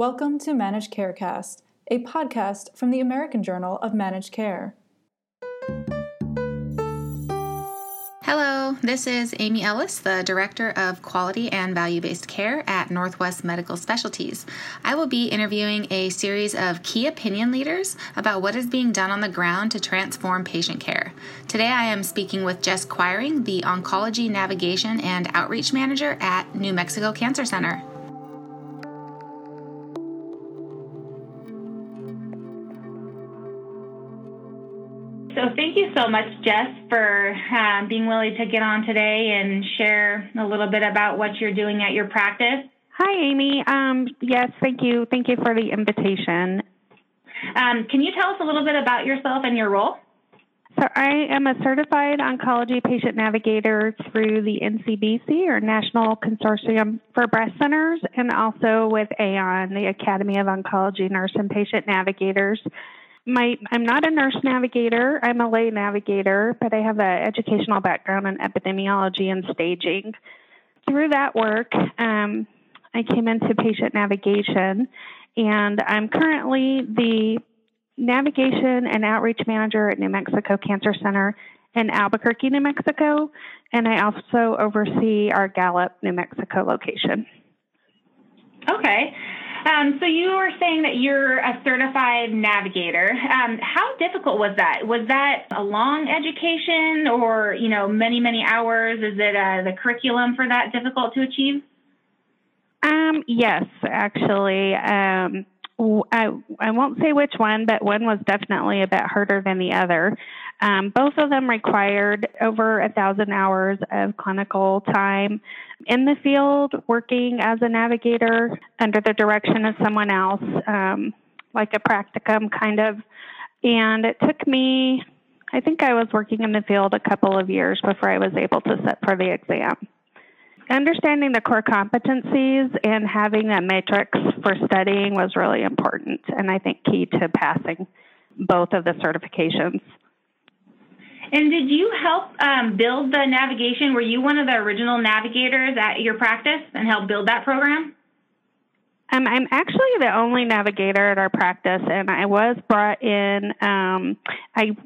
Welcome to Managed Carecast, a podcast from the American Journal of Managed Care. Hello, this is Amy Ellis, the Director of Quality and Value Based Care at Northwest Medical Specialties. I will be interviewing a series of key opinion leaders about what is being done on the ground to transform patient care. Today I am speaking with Jess Quiring, the Oncology Navigation and Outreach Manager at New Mexico Cancer Center. So thank you so much, Jess, for um, being willing to get on today and share a little bit about what you're doing at your practice. Hi, Amy. Um, yes, thank you. Thank you for the invitation. Um, can you tell us a little bit about yourself and your role? So, I am a certified oncology patient navigator through the NCBC or National Consortium for Breast Centers and also with AON, the Academy of Oncology Nurse and Patient Navigators my I'm not a nurse navigator. I'm a lay navigator, but I have an educational background in epidemiology and staging. Through that work, um, I came into patient navigation, and I'm currently the navigation and outreach manager at New Mexico Cancer Center in Albuquerque, New Mexico, and I also oversee our Gallup, New Mexico location. Okay. Um, so you were saying that you're a certified navigator. Um, how difficult was that? Was that a long education, or you know, many many hours? Is it uh, the curriculum for that difficult to achieve? Um, yes, actually. Um, I, I won't say which one, but one was definitely a bit harder than the other. Um, both of them required over a thousand hours of clinical time in the field, working as a navigator under the direction of someone else, um, like a practicum kind of. And it took me, I think I was working in the field a couple of years before I was able to sit for the exam understanding the core competencies and having a matrix for studying was really important and I think key to passing both of the certifications. And did you help um, build the navigation? Were you one of the original navigators at your practice and help build that program? Um, I'm actually the only navigator at our practice, and I was brought in. Um, I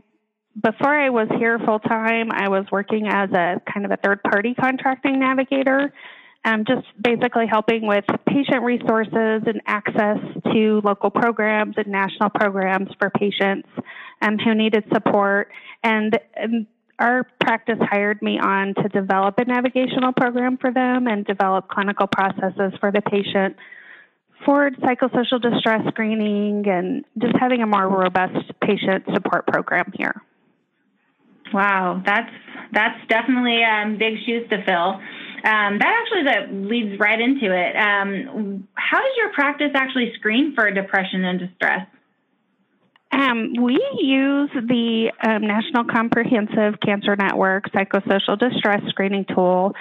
before I was here full time, I was working as a kind of a third party contracting navigator, um, just basically helping with patient resources and access to local programs and national programs for patients um, who needed support. And, and our practice hired me on to develop a navigational program for them and develop clinical processes for the patient for psychosocial distress screening and just having a more robust patient support program here. Wow, that's that's definitely um, big shoes to fill. Um, that actually that leads right into it. Um, how does your practice actually screen for depression and distress? Um, we use the um, National Comprehensive Cancer Network Psychosocial Distress Screening Tool,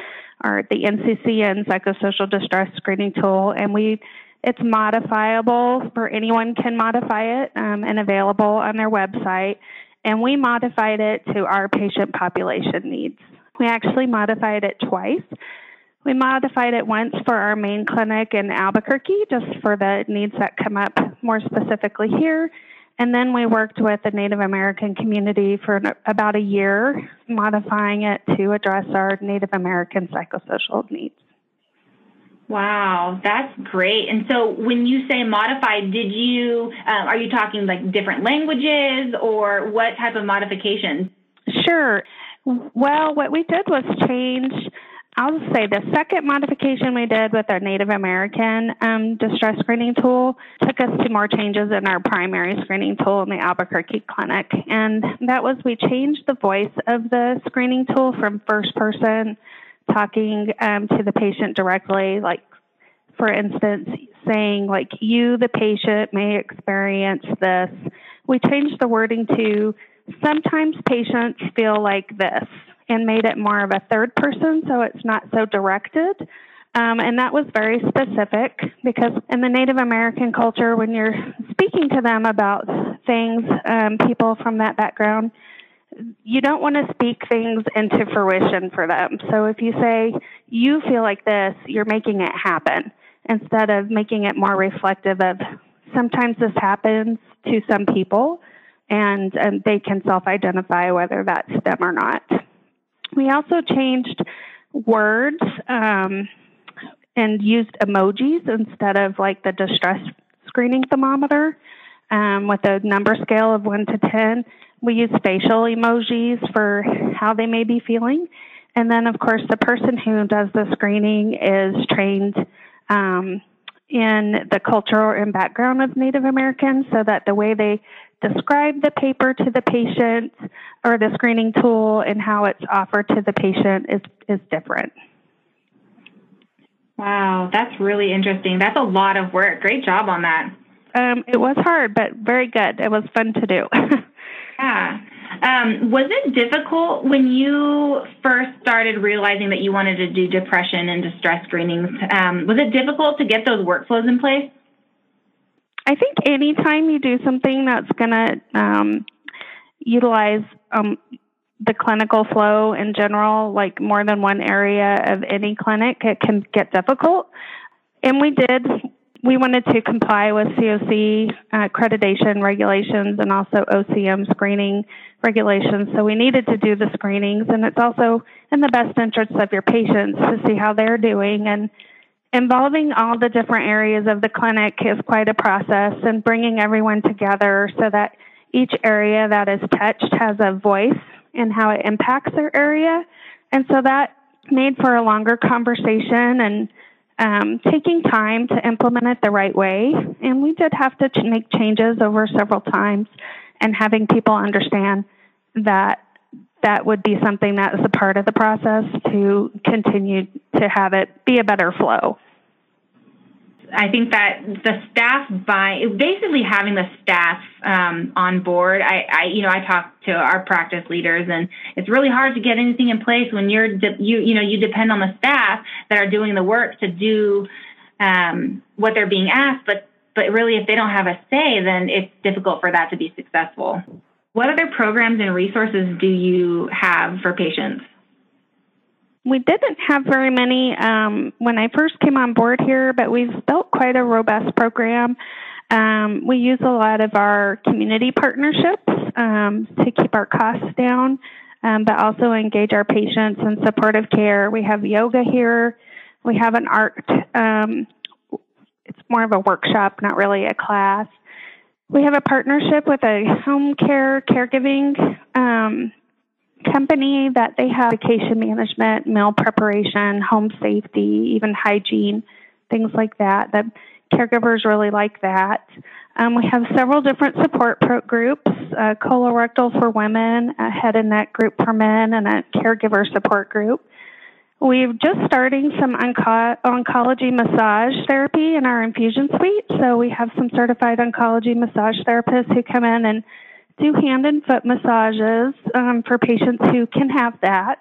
or the NCCN Psychosocial Distress Screening Tool, and we it's modifiable for anyone can modify it um, and available on their website and we modified it to our patient population needs. We actually modified it twice. We modified it once for our main clinic in Albuquerque, just for the needs that come up more specifically here. And then we worked with the Native American community for about a year, modifying it to address our Native American psychosocial needs. Wow, that's great. And so when you say modified, did you, uh, are you talking like different languages or what type of modifications? Sure. Well, what we did was change, I'll say the second modification we did with our Native American um, distress screening tool took us to more changes in our primary screening tool in the Albuquerque clinic. And that was we changed the voice of the screening tool from first person talking um, to the patient directly, like for instance, saying like you, the patient, may experience this. We changed the wording to sometimes patients feel like this and made it more of a third person so it's not so directed. Um, and that was very specific because in the Native American culture, when you're speaking to them about things, um, people from that background, you don't want to speak things into fruition for them. So if you say, you feel like this, you're making it happen. instead of making it more reflective of sometimes this happens to some people and, and they can self identify whether that's them or not. We also changed words um, and used emojis instead of like the distress screening thermometer um, with a number scale of 1 to 10. We use facial emojis for how they may be feeling. And then, of course, the person who does the screening is trained um, in the culture and background of Native Americans so that the way they describe the paper to the patient or the screening tool and how it's offered to the patient is, is different. Wow, that's really interesting. That's a lot of work. Great job on that. Um, it was hard, but very good. It was fun to do. yeah. Um, was it difficult when you first started realizing that you wanted to do depression and distress screenings? Um, was it difficult to get those workflows in place? I think anytime you do something that's going to um, utilize um, the clinical flow in general, like more than one area of any clinic, it can get difficult. And we did we wanted to comply with COC uh, accreditation regulations and also OCM screening regulations. So we needed to do the screenings, and it's also in the best interest of your patients to see how they're doing. And involving all the different areas of the clinic is quite a process, and bringing everyone together so that each area that is touched has a voice in how it impacts their area. And so that made for a longer conversation and um, taking time to implement it the right way. And we did have to ch- make changes over several times and having people understand that that would be something that is a part of the process to continue to have it be a better flow. I think that the staff by basically having the staff um, on board. I, I, you know, I talk to our practice leaders, and it's really hard to get anything in place when you're, de- you, you know, you depend on the staff that are doing the work to do um, what they're being asked. But, but really, if they don't have a say, then it's difficult for that to be successful. What other programs and resources do you have for patients? We didn't have very many um, when I first came on board here, but we've built quite a robust program. Um, we use a lot of our community partnerships um, to keep our costs down, um, but also engage our patients in supportive care. We have yoga here. We have an art. Um, it's more of a workshop, not really a class. We have a partnership with a home care caregiving um, company that they have vacation management, meal preparation, home safety, even hygiene, things like that. The caregivers really like that. Um, we have several different support groups uh, colorectal for women, a head and neck group for men, and a caregiver support group. We're just starting some onco- oncology massage therapy in our infusion suite. So we have some certified oncology massage therapists who come in and do hand and foot massages um, for patients who can have that.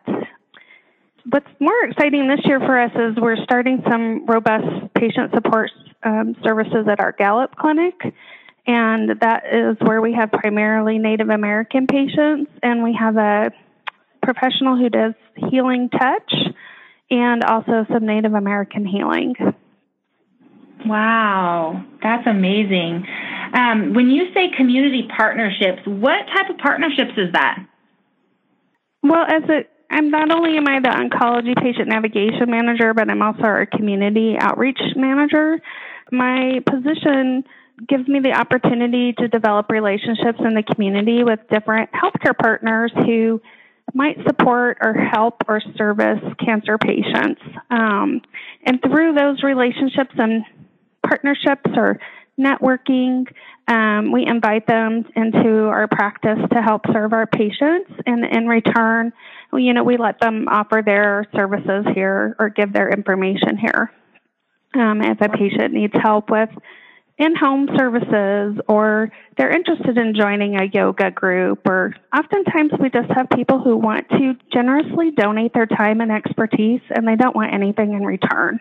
What's more exciting this year for us is we're starting some robust patient support um, services at our Gallup clinic, and that is where we have primarily Native American patients, and we have a professional who does healing touch and also some Native American healing. Wow, that's amazing. Um, when you say community partnerships, what type of partnerships is that? Well, as a I'm not only am I the oncology patient navigation manager, but I'm also our community outreach manager. My position gives me the opportunity to develop relationships in the community with different healthcare partners who might support or help or service cancer patients. Um, and through those relationships and partnerships or networking. Um, we invite them into our practice to help serve our patients, and in return, you know, we let them offer their services here or give their information here. Um, if a patient needs help with in-home services or they're interested in joining a yoga group or oftentimes we just have people who want to generously donate their time and expertise and they don't want anything in return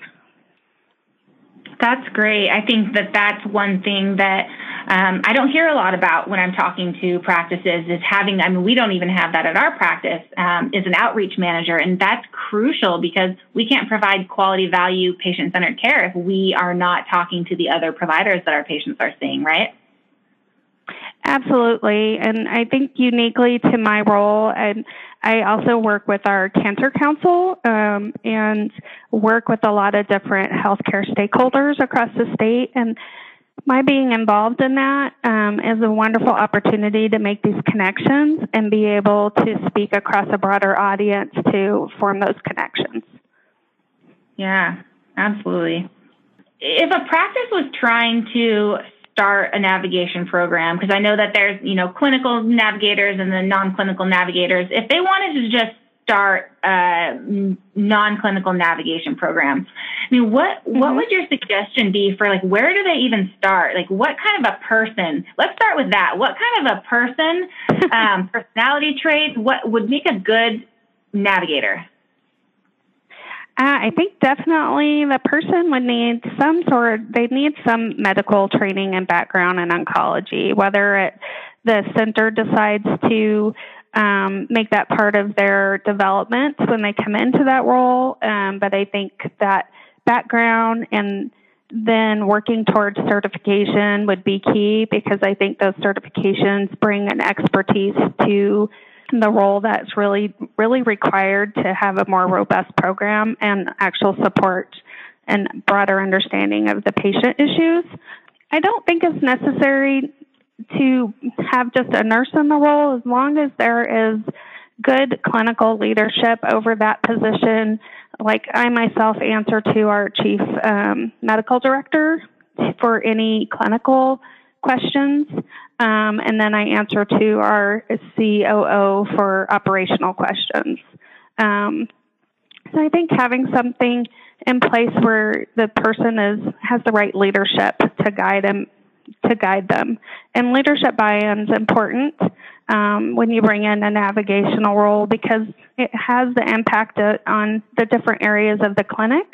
that's great. I think that that's one thing that um, I don't hear a lot about when I'm talking to practices is having, I mean, we don't even have that at our practice, um, is an outreach manager. And that's crucial because we can't provide quality value patient centered care if we are not talking to the other providers that our patients are seeing, right? Absolutely. And I think uniquely to my role, and I also work with our Cancer Council um, and work with a lot of different healthcare stakeholders across the state. And my being involved in that um, is a wonderful opportunity to make these connections and be able to speak across a broader audience to form those connections. Yeah, absolutely. If a practice was trying to start a navigation program because I know that there's, you know, clinical navigators and then non-clinical navigators. If they wanted to just start a non-clinical navigation program, I mean, what mm-hmm. what would your suggestion be for like where do they even start? Like, what kind of a person? Let's start with that. What kind of a person, um, personality traits? What would make a good navigator? Uh, I think definitely the person would need some sort. They need some medical training and background in oncology. Whether it, the center decides to um, make that part of their development when they come into that role, um, but I think that background and then working towards certification would be key because I think those certifications bring an expertise to the role that's really really required to have a more robust program and actual support and broader understanding of the patient issues. I don't think it's necessary to have just a nurse in the role as long as there is good clinical leadership over that position. Like I myself answer to our chief um, medical director for any clinical questions. Um, and then I answer to our COO for operational questions. Um, so I think having something in place where the person is has the right leadership to guide them to guide them, and leadership buy-in is important um, when you bring in a navigational role because it has the impact on the different areas of the clinic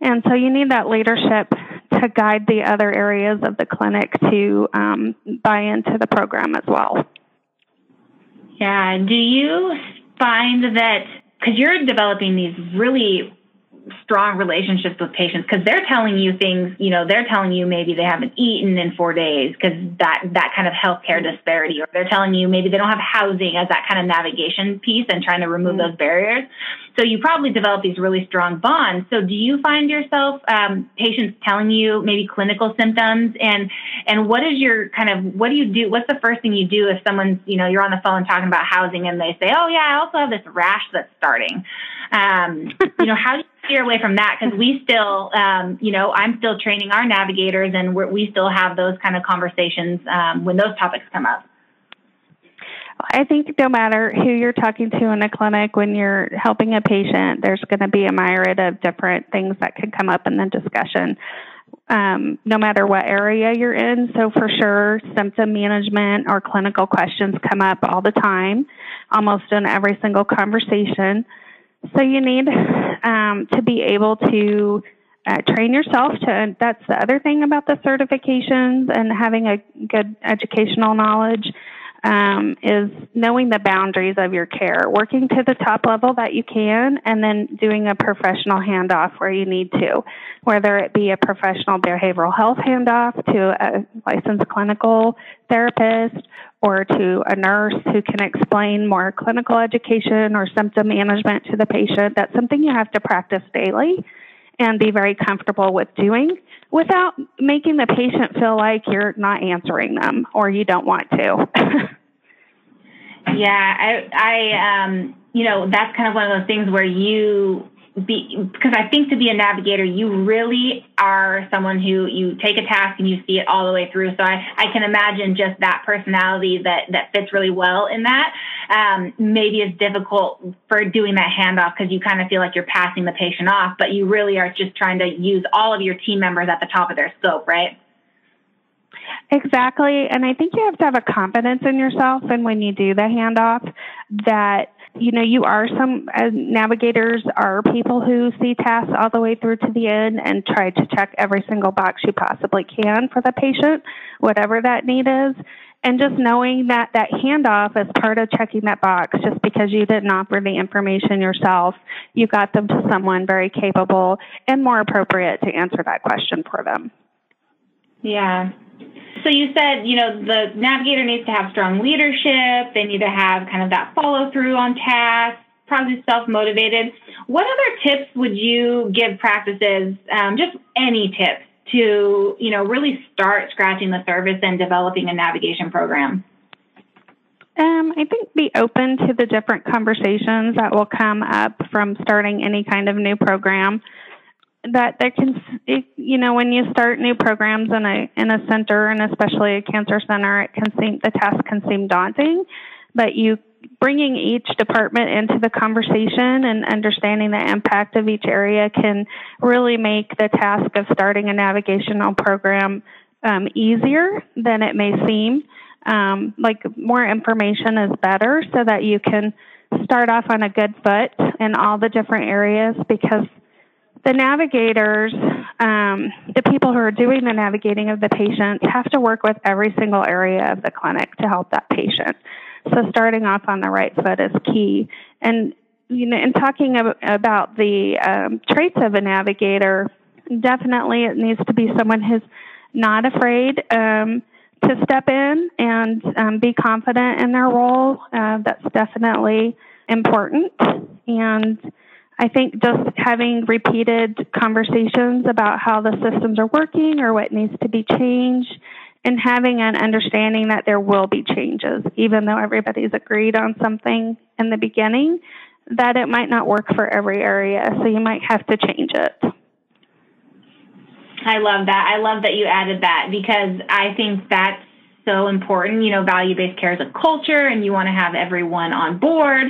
and so you need that leadership to guide the other areas of the clinic to um, buy into the program as well. Yeah. Do you find that because you're developing these really strong relationships with patients because they're telling you things, you know, they're telling you maybe they haven't eaten in four days because that, that kind of healthcare disparity, or they're telling you maybe they don't have housing as that kind of navigation piece and trying to remove mm-hmm. those barriers. So you probably develop these really strong bonds. So do you find yourself, um, patients telling you maybe clinical symptoms and, and what is your kind of, what do you do? What's the first thing you do if someone's, you know, you're on the phone talking about housing and they say, oh yeah, I also have this rash that's starting. Um, you know, how do you steer away from that? Because we still, um, you know, I'm still training our navigators, and we still have those kind of conversations um, when those topics come up. I think no matter who you're talking to in a clinic, when you're helping a patient, there's going to be a myriad of different things that can come up in the discussion. Um, no matter what area you're in. So, for sure, symptom management or clinical questions come up all the time, almost in every single conversation. So you need um, to be able to uh, train yourself to. That's the other thing about the certifications and having a good educational knowledge um, is knowing the boundaries of your care, working to the top level that you can, and then doing a professional handoff where you need to, whether it be a professional behavioral health handoff to a licensed clinical therapist or to a nurse who can explain more clinical education or symptom management to the patient. That's something you have to practice daily and be very comfortable with doing without making the patient feel like you're not answering them or you don't want to. yeah, I, I, um, you know, that's kind of one of those things where you be because I think to be a navigator, you really are someone who you take a task and you see it all the way through. So I, I can imagine just that personality that that fits really well in that. Um, maybe is difficult for doing that handoff because you kind of feel like you're passing the patient off, but you really are just trying to use all of your team members at the top of their scope, right? Exactly. And I think you have to have a confidence in yourself. And when you do the handoff, that you know, you are some as navigators are people who see tasks all the way through to the end and try to check every single box you possibly can for the patient, whatever that need is. And just knowing that that handoff is part of checking that box, just because you didn't offer the information yourself, you got them to someone very capable and more appropriate to answer that question for them. Yeah. So you said, you know, the navigator needs to have strong leadership. They need to have kind of that follow through on tasks, probably self motivated. What other tips would you give practices? Um, just any tips to, you know, really start scratching the surface and developing a navigation program. Um, I think be open to the different conversations that will come up from starting any kind of new program that there can you know when you start new programs in a in a center and especially a cancer center it can seem the task can seem daunting but you bringing each department into the conversation and understanding the impact of each area can really make the task of starting a navigational program um, easier than it may seem. Um, like more information is better so that you can start off on a good foot in all the different areas because the navigators, um, the people who are doing the navigating of the patients, have to work with every single area of the clinic to help that patient. So starting off on the right foot is key. And you know, in talking ab- about the um, traits of a navigator, definitely it needs to be someone who's not afraid um, to step in and um, be confident in their role. Uh, that's definitely important. And I think just having repeated conversations about how the systems are working or what needs to be changed and having an understanding that there will be changes, even though everybody's agreed on something in the beginning, that it might not work for every area. So you might have to change it. I love that. I love that you added that because I think that's so important. You know, value based care is a culture and you want to have everyone on board.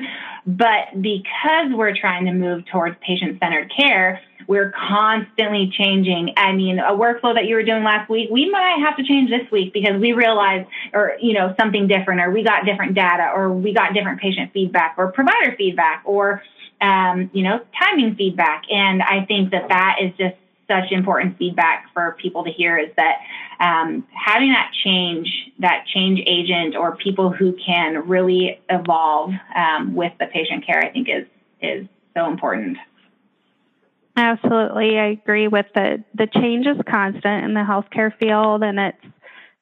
But because we're trying to move towards patient centered care, we're constantly changing. I mean, a workflow that you were doing last week, we might have to change this week because we realized, or, you know, something different, or we got different data, or we got different patient feedback, or provider feedback, or, um, you know, timing feedback. And I think that that is just such important feedback for people to hear is that um, having that change, that change agent, or people who can really evolve um, with the patient care, I think is is so important. Absolutely, I agree with the the change is constant in the healthcare field, and it's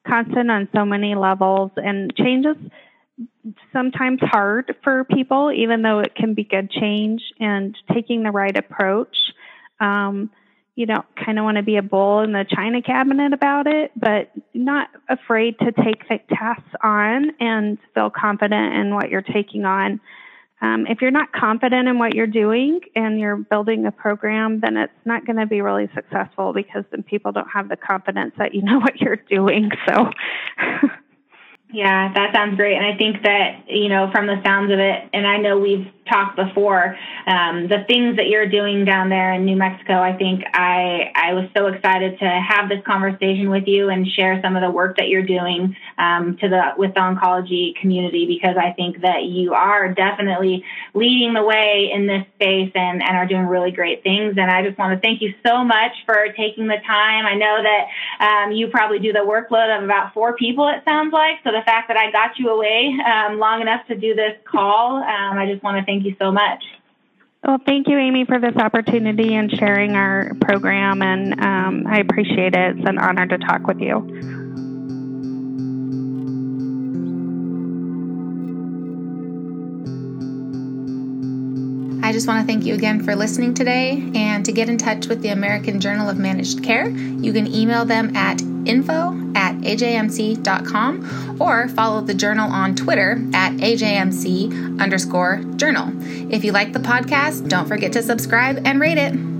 constant on so many levels. And change is sometimes hard for people, even though it can be good change. And taking the right approach. Um, you don't kind of want to be a bull in the china cabinet about it, but not afraid to take the tasks on and feel confident in what you're taking on. Um, if you're not confident in what you're doing and you're building a program, then it's not going to be really successful because then people don't have the confidence that you know what you're doing. So Yeah, that sounds great. And I think that, you know, from the sounds of it, and I know we've talked before, um, the things that you're doing down there in New Mexico, I think I, I was so excited to have this conversation with you and share some of the work that you're doing um, to the with the oncology community because I think that you are definitely leading the way in this space and, and are doing really great things. And I just want to thank you so much for taking the time. I know that um, you probably do the workload of about four people, it sounds like. So the fact that I got you away um, long enough to do this call, um, I just want to thank you so much. Well, thank you, Amy, for this opportunity and sharing our program. And um, I appreciate it. It's an honor to talk with you. I just want to thank you again for listening today. And to get in touch with the American Journal of Managed Care, you can email them at info at ajmc.com or follow the journal on Twitter at ajmc underscore journal. If you like the podcast, don't forget to subscribe and rate it.